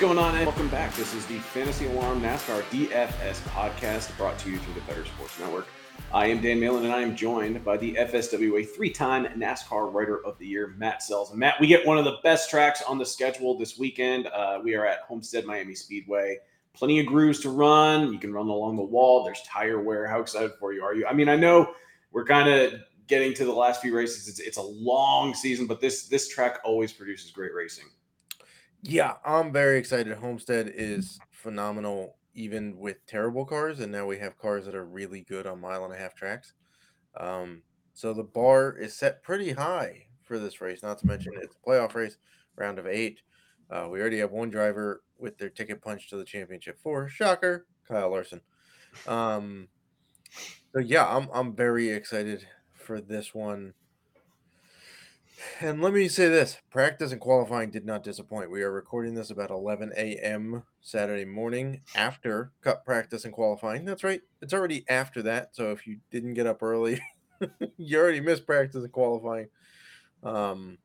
going on? And welcome back. This is the Fantasy Alarm NASCAR DFS podcast brought to you through the Better Sports Network. I am Dan Malin, and I am joined by the FSWA three-time NASCAR Writer of the Year, Matt Selz. Matt, we get one of the best tracks on the schedule this weekend. Uh, we are at Homestead Miami Speedway. Plenty of grooves to run. You can run along the wall. There's tire wear. How excited for you are you? I mean, I know we're kind of getting to the last few races. It's, it's a long season, but this this track always produces great racing. Yeah, I'm very excited. Homestead is phenomenal, even with terrible cars, and now we have cars that are really good on mile and a half tracks. Um, so the bar is set pretty high for this race. Not to mention it's a playoff race, round of eight. Uh, we already have one driver with their ticket punched to the championship four. Shocker, Kyle Larson. Um, so yeah, I'm I'm very excited for this one. And let me say this practice and qualifying did not disappoint. We are recording this about 11 a.m. Saturday morning after cup practice and qualifying. That's right. It's already after that. So if you didn't get up early, you already missed practice and qualifying. Um,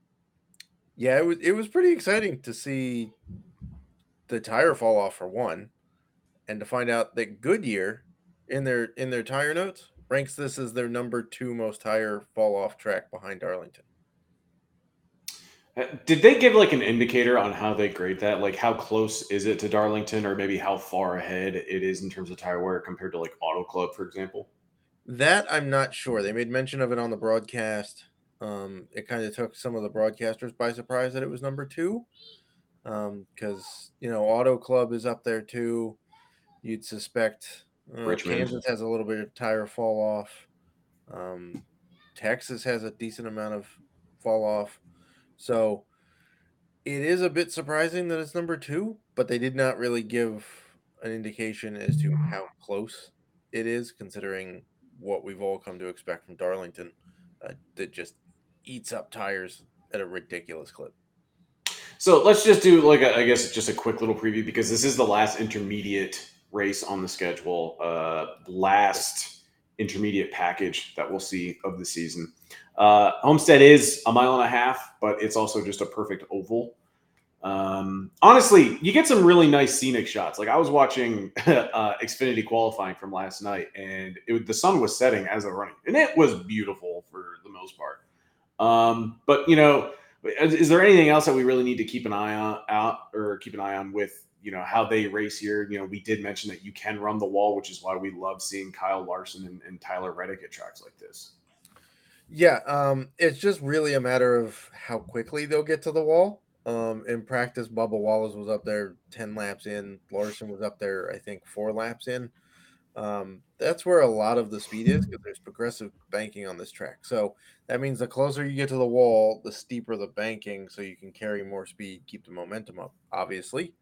yeah, it was it was pretty exciting to see the tire fall off for one, and to find out that Goodyear in their in their tire notes ranks this as their number two most tire fall off track behind Darlington. Uh, did they give like an indicator on how they grade that? Like how close is it to Darlington, or maybe how far ahead it is in terms of tire wear compared to like Auto Club, for example? That I'm not sure. They made mention of it on the broadcast. Um, it kind of took some of the broadcasters by surprise that it was number two, because um, you know Auto Club is up there too. You'd suspect uh, Kansas has a little bit of tire fall off. Um, Texas has a decent amount of fall off. So it is a bit surprising that it's number two, but they did not really give an indication as to how close it is, considering what we've all come to expect from Darlington, uh, that just eats up tires at a ridiculous clip. So let's just do like a, I guess just a quick little preview because this is the last intermediate race on the schedule, uh, last intermediate package that we'll see of the season. Uh, Homestead is a mile and a half, but it's also just a perfect oval. Um, honestly, you get some really nice scenic shots. Like I was watching uh, Xfinity qualifying from last night, and it, the sun was setting as they're running, and it was beautiful for the most part. Um, but you know, is, is, there anything else that we really need to keep an eye on out or keep an eye on with you know how they race here? You know, we did mention that you can run the wall, which is why we love seeing Kyle Larson and, and Tyler Reddick at tracks like this. Yeah, um, it's just really a matter of how quickly they'll get to the wall. Um, in practice, Bubba Wallace was up there 10 laps in. Larson was up there, I think, four laps in. Um, that's where a lot of the speed is because there's progressive banking on this track. So that means the closer you get to the wall, the steeper the banking, so you can carry more speed, keep the momentum up. Obviously,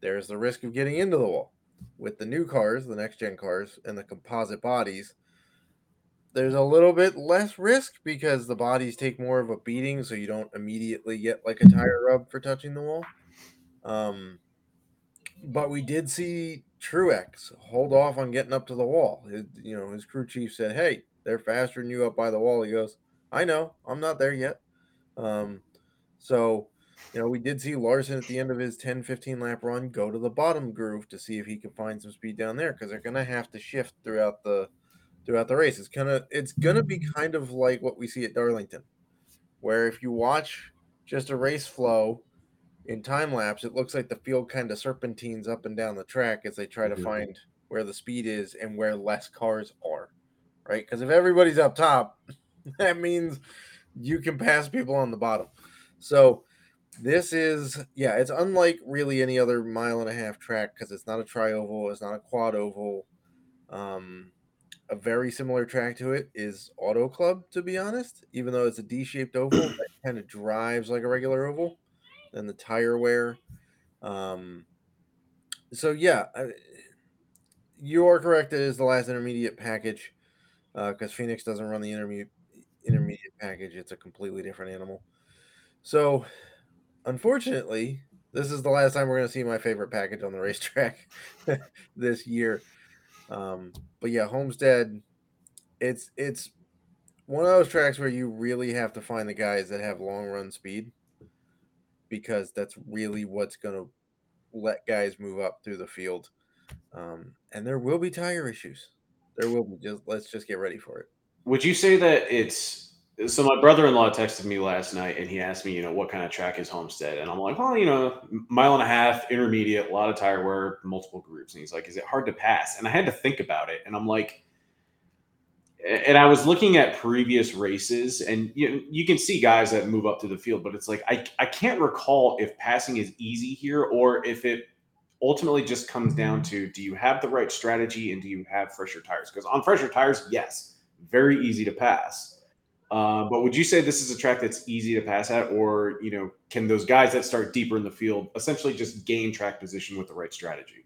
there's the risk of getting into the wall. With the new cars, the next gen cars, and the composite bodies, there's a little bit less risk because the bodies take more of a beating, so you don't immediately get like a tire rub for touching the wall. Um, but we did see Truex hold off on getting up to the wall. His, you know, his crew chief said, "Hey, they're faster than you up by the wall." He goes, "I know, I'm not there yet." Um, so, you know, we did see Larson at the end of his 10, 15 lap run go to the bottom groove to see if he could find some speed down there because they're going to have to shift throughout the throughout the race. It's kind of it's gonna be kind of like what we see at Darlington, where if you watch just a race flow in time lapse, it looks like the field kind of serpentines up and down the track as they try to mm-hmm. find where the speed is and where less cars are, right? Because if everybody's up top, that means you can pass people on the bottom. So this is yeah, it's unlike really any other mile and a half track because it's not a tri oval, it's not a quad oval. Um, a very similar track to it is Auto Club, to be honest. Even though it's a D-shaped oval, that kind of drives like a regular oval. And the tire wear. Um, so yeah, you are correct. It is the last intermediate package because uh, Phoenix doesn't run the intermediate intermediate package. It's a completely different animal. So, unfortunately, this is the last time we're going to see my favorite package on the racetrack this year. Um, but yeah, Homestead, it's it's one of those tracks where you really have to find the guys that have long run speed because that's really what's going to let guys move up through the field. Um, and there will be tire issues. There will be. Just let's just get ready for it. Would you say that it's so? My brother-in-law texted me last night, and he asked me, you know, what kind of track is Homestead, and I'm like, well, you know, mile and a half, intermediate, a lot of tire wear, multiple groups, and he's like, is it hard to pass? And I had to think about it, and I'm like, and I was looking at previous races, and you you can see guys that move up to the field, but it's like I I can't recall if passing is easy here or if it ultimately just comes down to do you have the right strategy and do you have fresher tires? Because on fresher tires, yes, very easy to pass. Uh, but would you say this is a track that's easy to pass at, or you know, can those guys that start deeper in the field essentially just gain track position with the right strategy?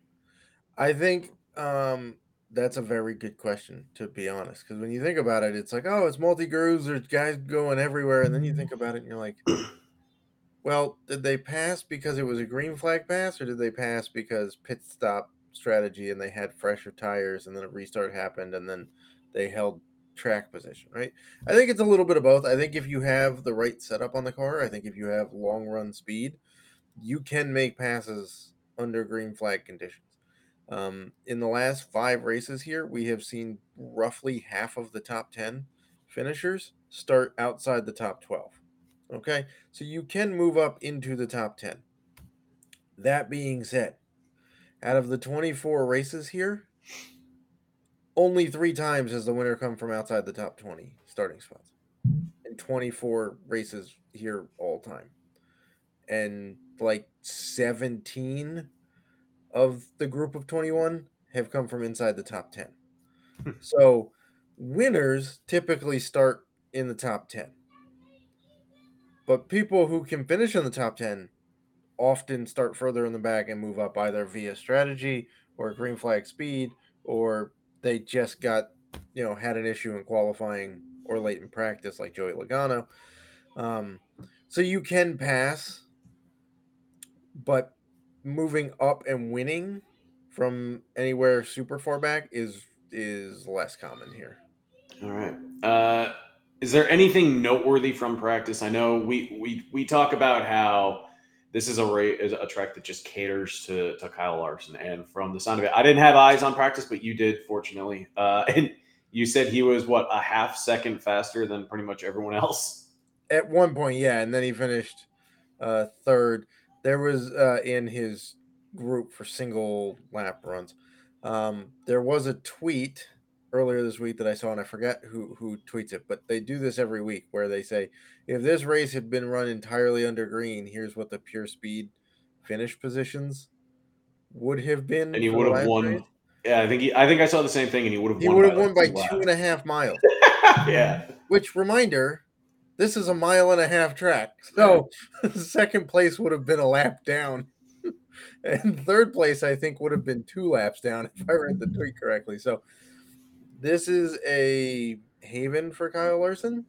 I think um, that's a very good question, to be honest. Because when you think about it, it's like, oh, it's multi grooves. There's guys going everywhere, and then you think about it, and you're like, well, did they pass because it was a green flag pass, or did they pass because pit stop strategy and they had fresher tires and then a restart happened and then they held track position, right? I think it's a little bit of both. I think if you have the right setup on the car, I think if you have long run speed, you can make passes under green flag conditions. Um, in the last five races here, we have seen roughly half of the top 10 finishers start outside the top 12. Okay, so you can move up into the top 10. That being said, out of the 24 races here, only three times has the winner come from outside the top 20 starting spots. in 24 races here all time. And like 17 of the group of 21 have come from inside the top 10. Hmm. so winners typically start in the top 10. But people who can finish in the top 10 often start further in the back and move up either via strategy or green flag speed or they just got, you know, had an issue in qualifying or late in practice like Joey Logano. Um, so you can pass, but moving up and winning from anywhere super far back is is less common here. All right. Uh is there anything noteworthy from practice? I know we we we talk about how this is a rate is a track that just caters to to Kyle Larson, and from the sound of it, I didn't have eyes on practice, but you did, fortunately. Uh, and you said he was what a half second faster than pretty much everyone else. At one point, yeah, and then he finished uh, third. There was uh, in his group for single lap runs. Um, there was a tweet earlier this week that I saw, and I forget who who tweets it, but they do this every week where they say, if this race had been run entirely under green, here's what the pure speed finish positions would have been. And he would have won. Race. Yeah, I think he, I think I saw the same thing, and he would have. He would have won by two and a half miles. yeah. Which reminder, this is a mile and a half track, so second place would have been a lap down. and third place, I think, would have been two laps down if I read the tweet correctly. So this is a haven for Kyle Larson.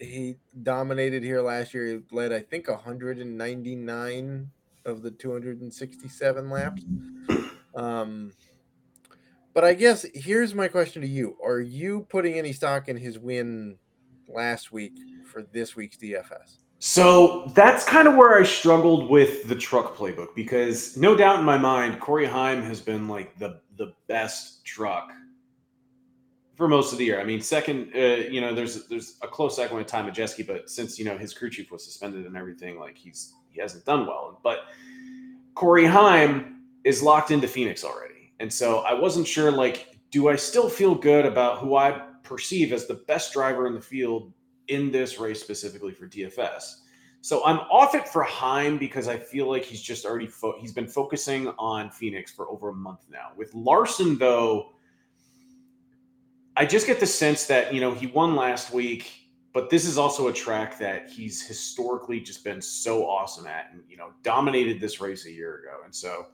He dominated here last year. He led, I think, 199 of the 267 laps. Um, but I guess here's my question to you: Are you putting any stock in his win last week for this week's DFS? So that's kind of where I struggled with the truck playbook because no doubt in my mind, Corey Heim has been like the the best truck for most of the year. I mean, second, uh, you know, there's there's a close second with Ty Majeski, but since you know his crew chief was suspended and everything, like he's he hasn't done well. But Corey Heim is locked into Phoenix already, and so I wasn't sure. Like, do I still feel good about who I perceive as the best driver in the field in this race specifically for DFS? So I'm off it for Heim because I feel like he's just already fo- he's been focusing on Phoenix for over a month now. With Larson though I just get the sense that, you know, he won last week, but this is also a track that he's historically just been so awesome at and, you know, dominated this race a year ago. And so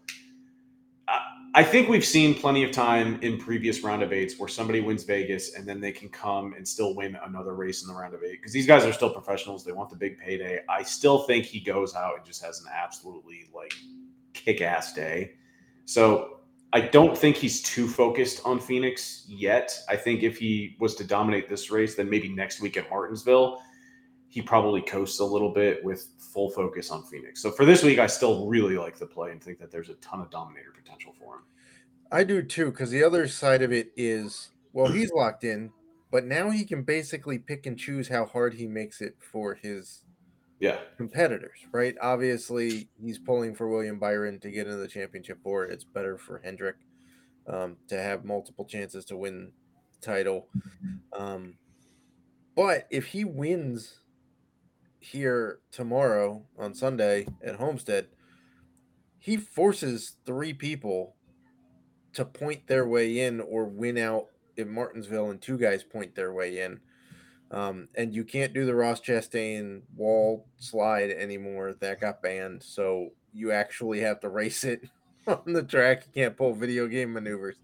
I think we've seen plenty of time in previous round of eights where somebody wins Vegas and then they can come and still win another race in the round of eight because these guys are still professionals. They want the big payday. I still think he goes out and just has an absolutely like kick ass day. So I don't think he's too focused on Phoenix yet. I think if he was to dominate this race, then maybe next week at Martinsville, he probably coasts a little bit with full focus on Phoenix. So for this week, I still really like the play and think that there's a ton of dominator potential for him. I do too, because the other side of it is well, he's locked in, but now he can basically pick and choose how hard he makes it for his yeah competitors, right? Obviously, he's pulling for William Byron to get into the championship board. It's better for Hendrick um, to have multiple chances to win title. Um, but if he wins here tomorrow on Sunday at Homestead, he forces three people to point their way in or win out in Martinsville, and two guys point their way in. Um, and you can't do the Ross Chastain wall slide anymore. That got banned. So you actually have to race it on the track. You can't pull video game maneuvers.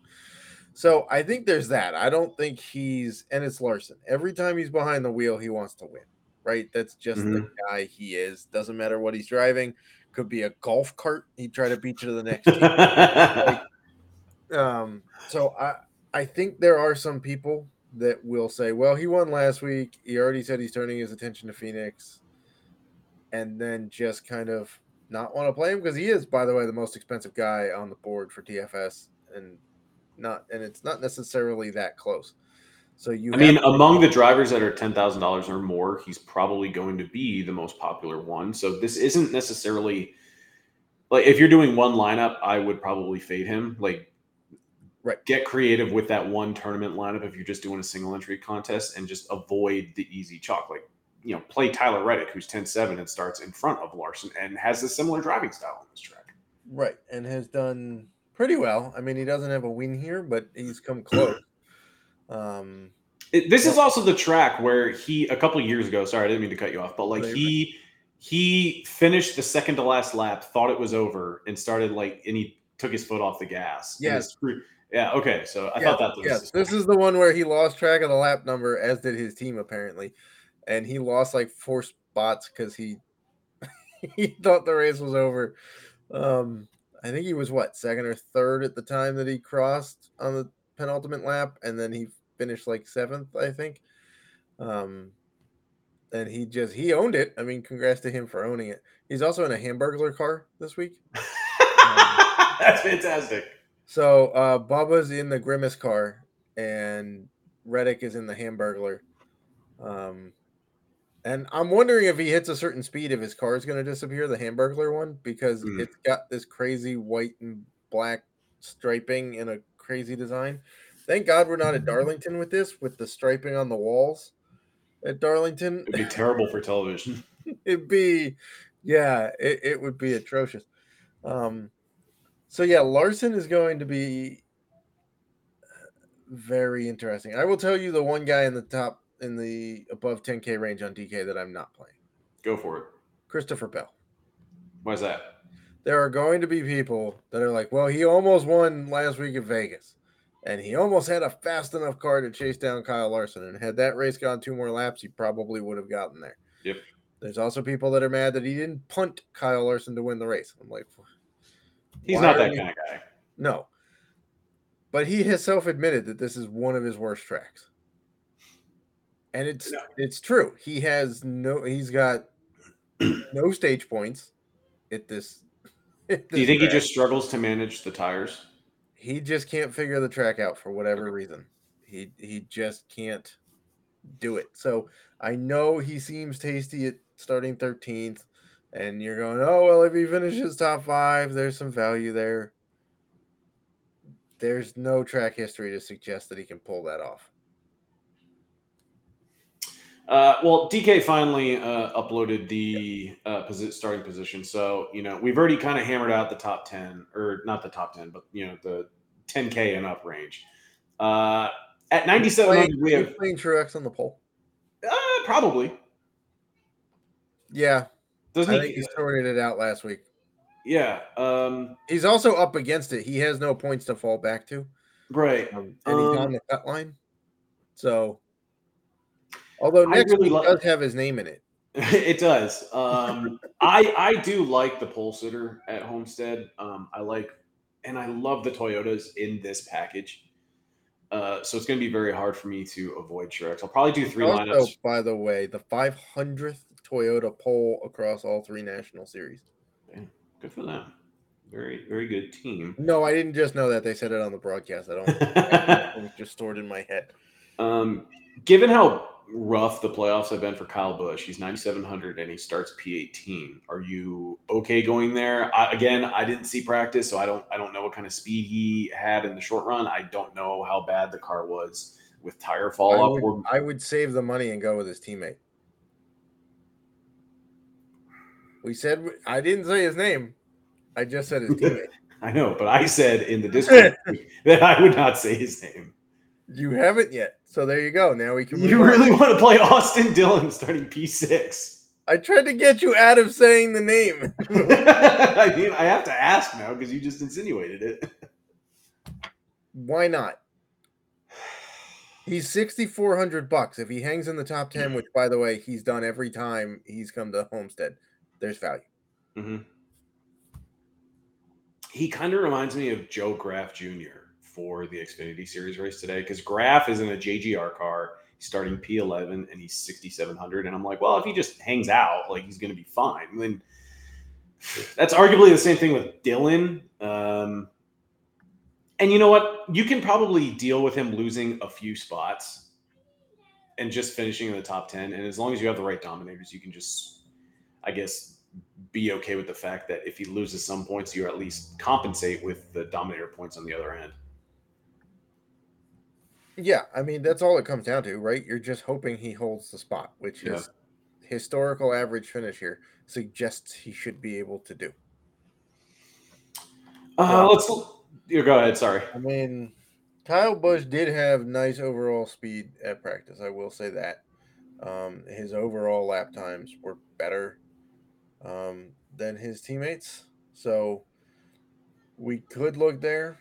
So I think there's that. I don't think he's, and it's Larson. Every time he's behind the wheel, he wants to win, right? That's just mm-hmm. the guy he is. Doesn't matter what he's driving. Could be a golf cart. He'd try to beat you to the next like, um, so I, I think there are some people that will say, well, he won last week. He already said he's turning his attention to Phoenix. And then just kind of not want to play him because he is, by the way, the most expensive guy on the board for DFS. And not and it's not necessarily that close. So you I mean, among the drivers that are ten thousand dollars or more, he's probably going to be the most popular one. So this isn't necessarily like if you're doing one lineup, I would probably fade him. Like Right. Get creative with that one tournament lineup if you're just doing a single entry contest and just avoid the easy chalk. Like, you know, play Tyler Reddick, who's 10 7 and starts in front of Larson and has a similar driving style on this track. Right. And has done pretty well. I mean, he doesn't have a win here, but he's come close. um, it, this is also the track where he, a couple years ago, sorry, I didn't mean to cut you off, but like he, he finished the second to last lap, thought it was over, and started like, and he took his foot off the gas. Yes. Yeah. Okay. So I yeah, thought that was. Yes. This is the one where he lost track of the lap number, as did his team apparently, and he lost like four spots because he he thought the race was over. Um, I think he was what second or third at the time that he crossed on the penultimate lap, and then he finished like seventh, I think. Um, and he just he owned it. I mean, congrats to him for owning it. He's also in a Hamburglar car this week. That's fantastic. So uh, Bubba's in the Grimace car, and Reddick is in the Hamburglar. Um, and I'm wondering if he hits a certain speed, if his car is going to disappear, the Hamburglar one, because mm. it's got this crazy white and black striping in a crazy design. Thank God we're not at Darlington with this, with the striping on the walls at Darlington. It'd be terrible for television. It'd be, yeah, it, it would be atrocious. Um, so yeah, Larson is going to be very interesting. I will tell you the one guy in the top in the above 10k range on DK that I'm not playing. Go for it. Christopher Bell. Why is that? There are going to be people that are like, well, he almost won last week in Vegas. And he almost had a fast enough car to chase down Kyle Larson. And had that race gone two more laps, he probably would have gotten there. Yep. There's also people that are mad that he didn't punt Kyle Larson to win the race. I'm like, He's Why not that kind of guy. No. But he has self-admitted that this is one of his worst tracks. And it's no. it's true. He has no he's got no stage points at this. At this Do you think track. he just struggles to manage the tires? He just can't figure the track out for whatever okay. reason. He he just can't do it. So I know he seems tasty at starting 13th and you're going, oh well, if he finishes top five, there's some value there. There's no track history to suggest that he can pull that off. Uh, well, DK finally uh, uploaded the uh, posi- starting position, so you know we've already kind of hammered out the top ten, or not the top ten, but you know the 10k and up range. Uh, at 97, we have playing Truex on the pole. Uh, probably. Yeah, doesn't I he? he sorted it out last week. Yeah. Um, he's also up against it. He has no points to fall back to. Right. Um, and he's on um, the cut line. So, although next really week does have his name in it. it does. Um, I I do like the pole sitter at Homestead. Um, I like, and I love the Toyotas in this package. Uh, so it's going to be very hard for me to avoid Truex. I'll probably do three Also, lineups. by the way, the 500th Toyota pole across all three national series. Yeah, Good for them. Very, very good team. No, I didn't just know that. They said it on the broadcast. I don't. it was just stored in my head. um, given how rough the playoffs have been for Kyle Busch, he's 9,700 and he starts P18. Are you okay going there? I, again, I didn't see practice, so I don't, I don't know what kind of speed he had in the short run. I don't know how bad the car was with tire fall I up. would, or, I would save the money and go with his teammate. We said I didn't say his name. I just said his teammate. I know, but I said in the Discord that I would not say his name. You haven't yet, so there you go. Now we can. You move on. really want to play Austin Dillon starting P6? I tried to get you out of saying the name. I mean, I have to ask now because you just insinuated it. Why not? He's sixty four hundred bucks. If he hangs in the top ten, which by the way he's done every time he's come to Homestead, there's value. Mm-hmm. He kind of reminds me of Joe Graf Jr. for the Xfinity Series race today because Graf is in a JGR car. Starting P11 and he's 6,700. And I'm like, well, if he just hangs out, like he's going to be fine. Then that's arguably the same thing with Dillon. Um, and you know what? You can probably deal with him losing a few spots and just finishing in the top 10. And as long as you have the right dominators, you can just, I guess, be okay with the fact that if he loses some points, you at least compensate with the dominator points on the other end. Yeah, I mean that's all it comes down to, right? You're just hoping he holds the spot, which Yeah. his historical average finish here suggests he should be able to do. Uh, let's. You go ahead. Sorry. I mean, Kyle Busch did have nice overall speed at practice. I will say that. Um, his overall lap times were better um, than his teammates, so we could look there.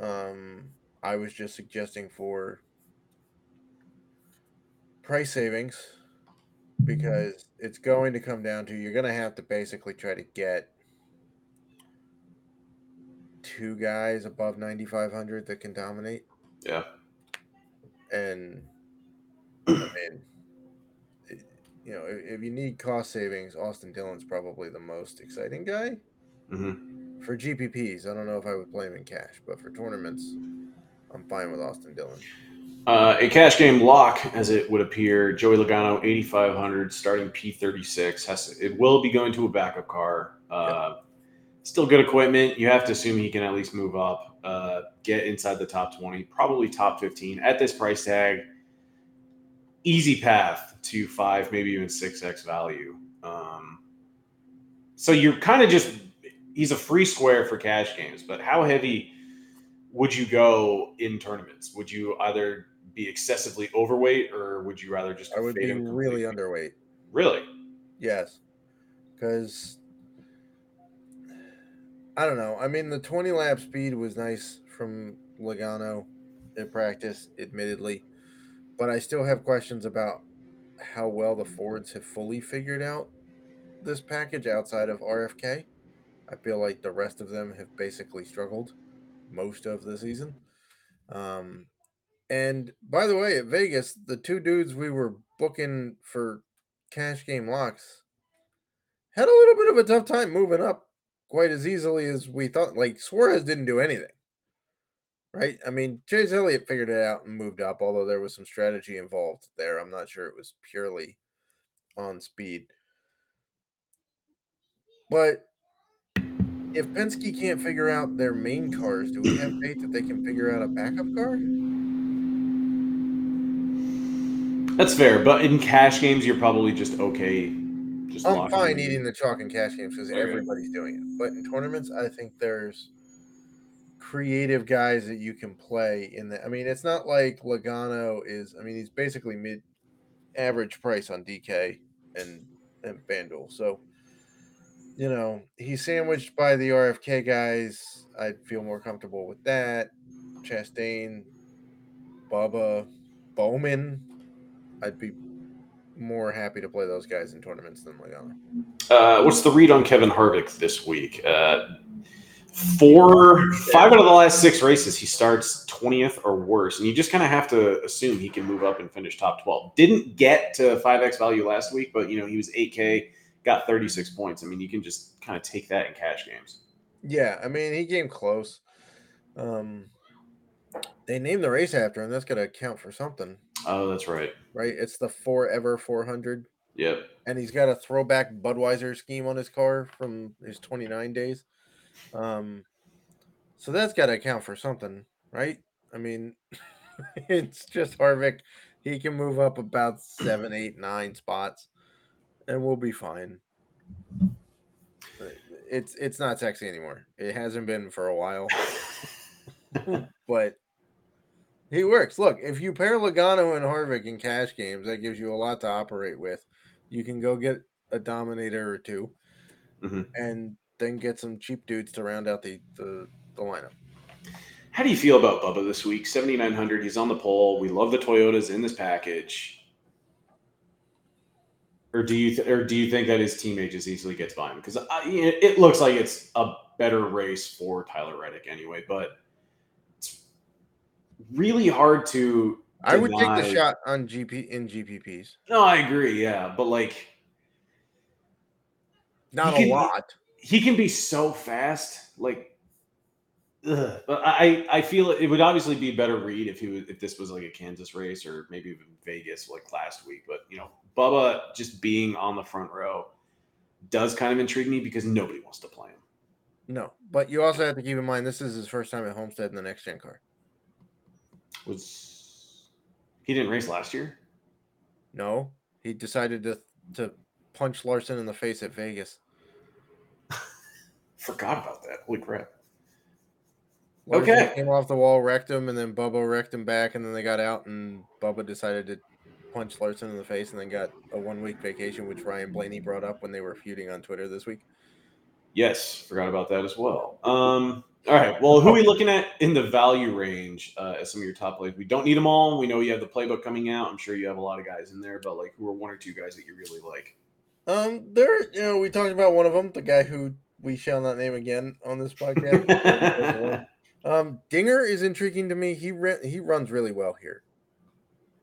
Um, I was just suggesting for price savings because it's going to come down to you're going to have to basically try to get two guys above 9500 that can dominate Yeah. and I mean, you know, if, if you need cost savings, Austin Dillon's probably the most exciting guy hmm for GPPs. I don't know if I would play him in cash, but for tournaments, I'm fine with Austin Dillon. Uh, a cash game lock, as it would appear. Joey Logano, 8,500, starting P36. Has to, it will be going to a backup car. Uh, Still good equipment. You have to assume he can at least move up, uh, get inside the top 20, probably top 15 at this price tag. Easy path to five, maybe even six X value. Um, so you're kind of just, he's a free square for cash games, but how heavy would you go in tournaments? Would you either be excessively overweight or would you rather just I would be really underweight. Really? Yes, because I don't know. I mean, the 20 lap speed was nice from Logano in practice, admittedly, but I still have questions about how well the Fords have fully figured out this package outside of RFK. I feel like the rest of them have basically struggled most of the season. Um, and by the way, at Vegas, the two dudes we were booking for cash game locks had a little bit of a tough time moving up quite as easily as we thought. Like Suarez didn't do anything, right? I mean, Chase Elliott figured it out and moved up, although there was some strategy involved there. I'm not sure it was purely on speed. But if Penske can't figure out their main cars, do we have faith that they can figure out a backup car? That's fair, but in cash games, you're probably just okay. Just I'm fine in. eating the chalk in cash games because everybody's doing it. But in tournaments, I think there's creative guys that you can play in the. I mean, it's not like Logano is. I mean, he's basically mid average price on DK and and FanDuel. So, you know, he's sandwiched by the RFK guys. I'd feel more comfortable with that. Chastain, Bubba, Bowman. I'd be more happy to play those guys in tournaments than Logano. Uh, what's the read on Kevin Harvick this week? Uh, Four, five out of the last six races, he starts 20th or worse. And you just kind of have to assume he can move up and finish top 12. Didn't get to 5x value last week, but, you know, he was 8K, got 36 points. I mean, you can just kind of take that in cash games. Yeah. I mean, he came close. Um, they named the race after him. That's going to count for something. Oh, that's right. Right. It's the 4EVER 400. Yep. And he's got a throwback Budweiser scheme on his car from his 29 days. Um, so that's got to account for something, right? I mean, it's just Harvick. He can move up about seven, eight, nine spots, and we'll be fine. It's it's not sexy anymore. It hasn't been for a while, but he works. Look, if you pair Logano and Harvick in cash games, that gives you a lot to operate with. You can go get a Dominator or 2 mm-hmm. and then get some cheap dudes to round out the, the, the lineup. How do you feel about Bubba this week? 7,900. He's on the pole. We love the Toyotas in this package. Or do you th- or do you think that his teammate just easily gets by him? Because uh, it looks like it's a better race for Tyler Reddick anyway, but it's really hard to. I would take the shot on GP in GPPs. No, I agree. Yeah, but like, not a lot he can be so fast. Like, ugh. but I I feel it would obviously be a better read if he was if this was like a Kansas race or maybe even Vegas like last week. But you know, Bubba just being on the front row does kind of intrigue me because nobody wants to play him. No, but you also have to keep in mind this is his first time at Homestead in the next gen car. Was he didn't race last year? No, he decided to to punch Larson in the face at Vegas. Forgot about that. Holy crap. Larson okay. Came off the wall, wrecked him, and then Bubba wrecked him back, and then they got out, and Bubba decided to punch Larson in the face, and then got a one week vacation, which Ryan Blaney brought up when they were feuding on Twitter this week. Yes, forgot about that as well. Um, all right. Well, who are we looking at in the value range uh, as some of your top plays? We don't need them all. We know you have the playbook coming out. I'm sure you have a lot of guys in there, but like, who are one or two guys that you really like? Um, there, you know, we talked about one of them, the guy who we shall not name again on this podcast. um, Dinger is intriguing to me. He re- he runs really well here.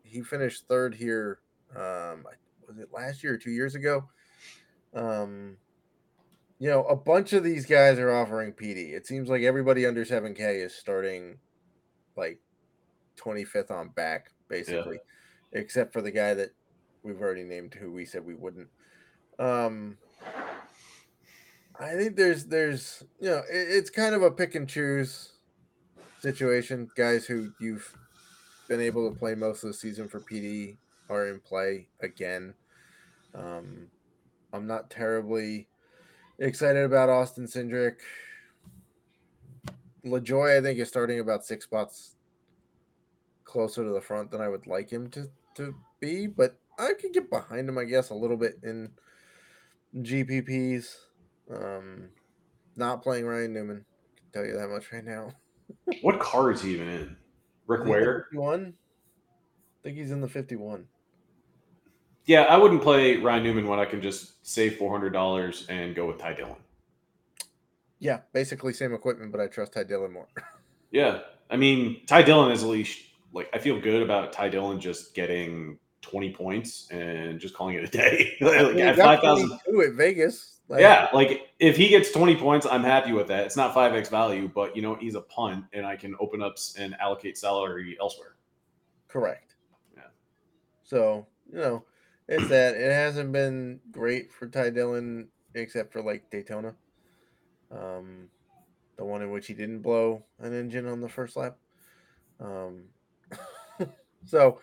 He finished third here. Um, was it last year or two years ago? Um, you know, a bunch of these guys are offering PD. It seems like everybody under 7K is starting like 25th on back, basically, yeah. except for the guy that we've already named who we said we wouldn't. Um, I think there's there's you know it, it's kind of a pick and choose situation. Guys who you've been able to play most of the season for PD are in play again. Um, I'm not terribly excited about Austin Cindric. LaJoie, I think, is starting about six spots closer to the front than I would like him to, to be, but I could get behind him, I guess, a little bit in GPPs. Um, not playing Ryan Newman. I can tell you that much right now. what car is he even in? Rick Ware? 51? I think he's in the 51. Yeah, I wouldn't play Ryan Newman when I can just save $400 and go with Ty Dillon. Yeah, basically same equipment, but I trust Ty Dillon more. yeah. I mean, Ty Dillon is at least like I feel good about Ty Dillon just getting 20 points and just calling it a day. like, at 5,000 at Vegas. Like, yeah, like if he gets 20 points, I'm happy with that. It's not 5x value, but you know, he's a punt and I can open up and allocate salary elsewhere. Correct. Yeah. So, you know, it's that it hasn't been great for Ty Dillon except for like Daytona. Um the one in which he didn't blow an engine on the first lap. Um so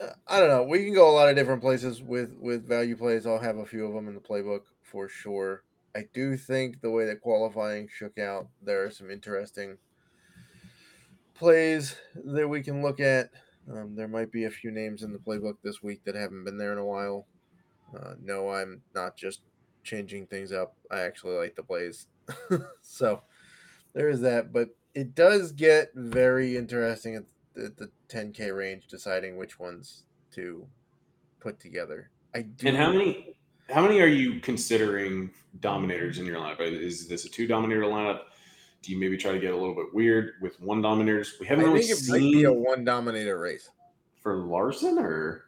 uh, I don't know. We can go a lot of different places with with value plays. I'll have a few of them in the playbook for sure. I do think the way that qualifying shook out, there are some interesting plays that we can look at. Um, there might be a few names in the playbook this week that haven't been there in a while. Uh, no, I'm not just changing things up. I actually like the plays. so there is that. But it does get very interesting at the, the 10K range deciding which ones to put together. I do. And how many how many are you considering dominators in your lineup? Is this a two dominator lineup? do you maybe try to get a little bit weird with one dominators? We haven't I really think it seen might be a one dominator race. for Larson, or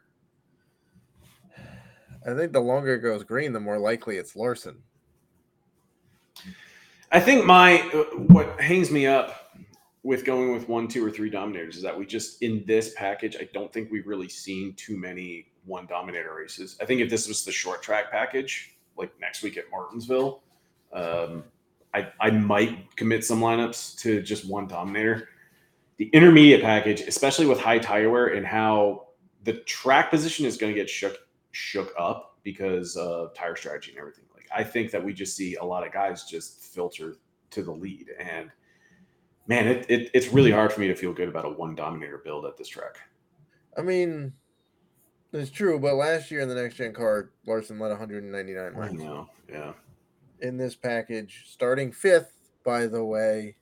I think the longer it goes green, the more likely it's Larson. I think my uh, what hangs me up with going with one, two, or three dominators is that we just in this package, I don't think we've really seen too many one dominator races. I think if this was the short track package, like next week at Martinsville, um, I I might commit some lineups to just one dominator. The intermediate package, especially with high tire wear and how the track position is going to get shook shook up because of tire strategy and everything. Like I think that we just see a lot of guys just filter to the lead, and man, it, it it's really hard for me to feel good about a one dominator build at this track. I mean, it's true, but last year in the next gen card, Larson led 199 I laps. know, yeah. in this package, starting fifth, by the way,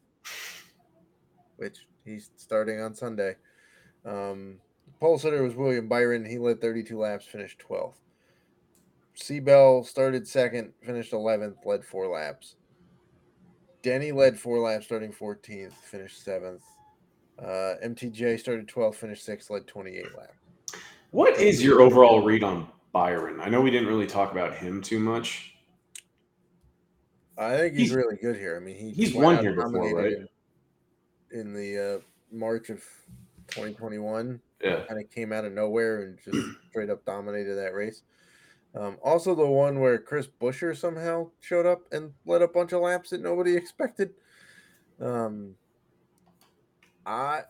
which he's starting on Sunday. Um, pole sitter was William Byron. He led 32 laps, finished 12th. C. Bell started second, finished 11th, led four laps. Denny led four laps, starting 14th, finished seventh. Uh, MTJ started 12th, finished sixth, led 28 laps. What is your overall read on Byron? I know we didn't really talk about him too much. I think he's, He's- really good here. I mean, he he's won here before, right? In, in the uh, March of 2021, Yeah. kind of came out of nowhere and just straight up dominated that race. Um, also, the one where Chris Buescher somehow showed up and led a bunch of laps that nobody expected. Um, I,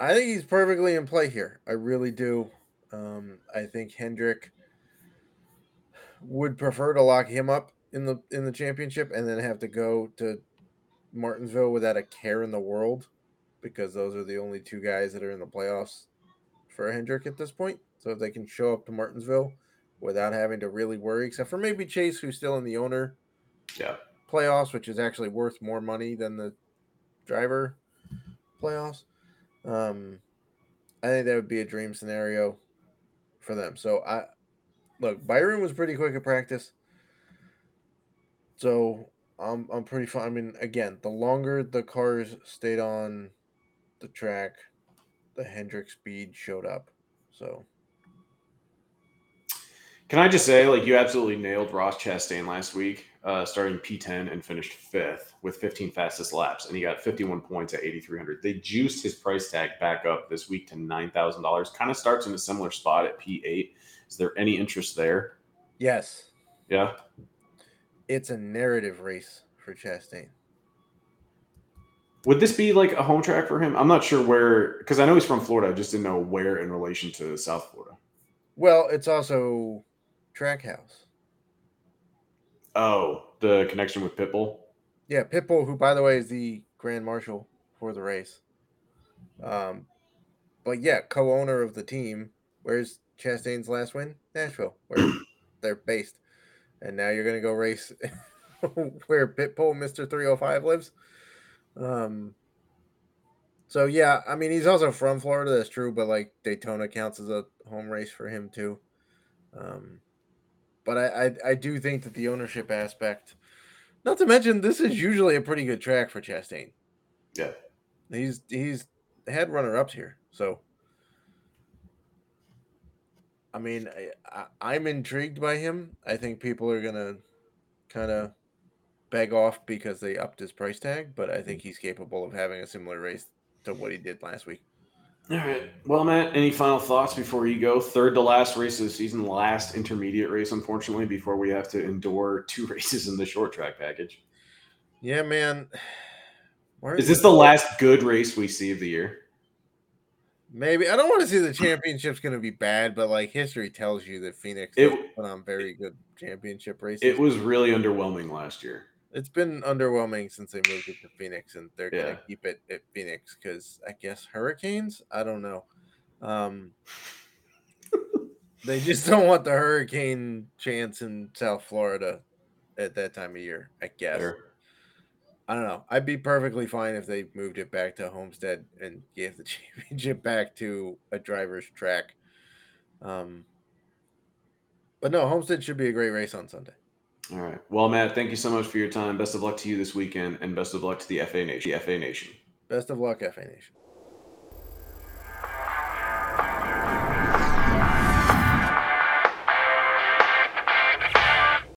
I think he's perfectly in play here. I really do. Um, I think Hendrick would prefer to lock him up in the in the championship and then have to go to Martinsville without a care in the world because those are the only two guys that are in the playoffs for Hendrick at this point. So if they can show up to Martinsville without having to really worry, except for maybe Chase, who's still in the owner Yeah. playoffs, which is actually worth more money than the driver playoffs. Um, I think that would be a dream scenario for them. So I look, Byron was pretty quick at practice. So I'm I'm pretty fine. I mean, again, the longer the cars stayed on the track, the Hendrick speed showed up. So Can I just say, like, you absolutely nailed Ross Chastain last week, uh, starting P10 and finished fifth with 15 fastest laps, and he got 51 points at 8,300. They juiced his price tag back up this week to $9,000. Kind of starts in a similar spot at P8. Is there any interest there? yes, Yeah. it's a narrative race for Chastain. Would this be like a home track for him? I'm not sure where, because I know he's from Florida. I just didn't know where in relation to South Florida. Well, it's also Trackhouse. Oh, the connection with Pitbull. Yeah, Pitbull, who by the way is the grand marshal for the race. Um, but yeah, co-owner of the team. Where's Chastain's last win? Nashville, where they're based. And now you're gonna go race where Pitbull, Mister Three Hundred Five, lives. Um. So yeah, I mean he's also from Florida. That's true, but like Daytona counts as a home race for him too. Um, but I, I I do think that the ownership aspect not to mention, this is usually a pretty good track for Chastain. Yeah. He's he's had runner ups here, so I mean, I, I, I'm intrigued by him. I think people are gonna kind of beg off because they upped his price tag, but I think he's capable of having a similar race to what he did last week. All right. Well, Matt, any final thoughts before you go? Third to last race of the season, last intermediate race, unfortunately, before we have to endure two races in the short track package. Yeah, man. Why Is this the last good race we see of the year? Maybe I don't want to see the championship's going to be bad, but like history tells you that Phoenix It- has put on very good championship races. It was really underwhelming last year. It's been underwhelming since they moved it to Phoenix, and they're Yeah. gonna keep it at Phoenix because I guess hurricanes. I don't know. Um, they just don't want the hurricane chance in South Florida at that time of year. I guess. Fair. I don't know. I'd be perfectly fine if they moved it back to Homestead and gave the championship back to a driver's track. Um, but no, Homestead should be a great race on Sunday. All right. Well, Matt, thank you so much for your time. Best of luck to you this weekend, and best of luck to the FA Nation. FA Nation. Best of luck, FA Nation.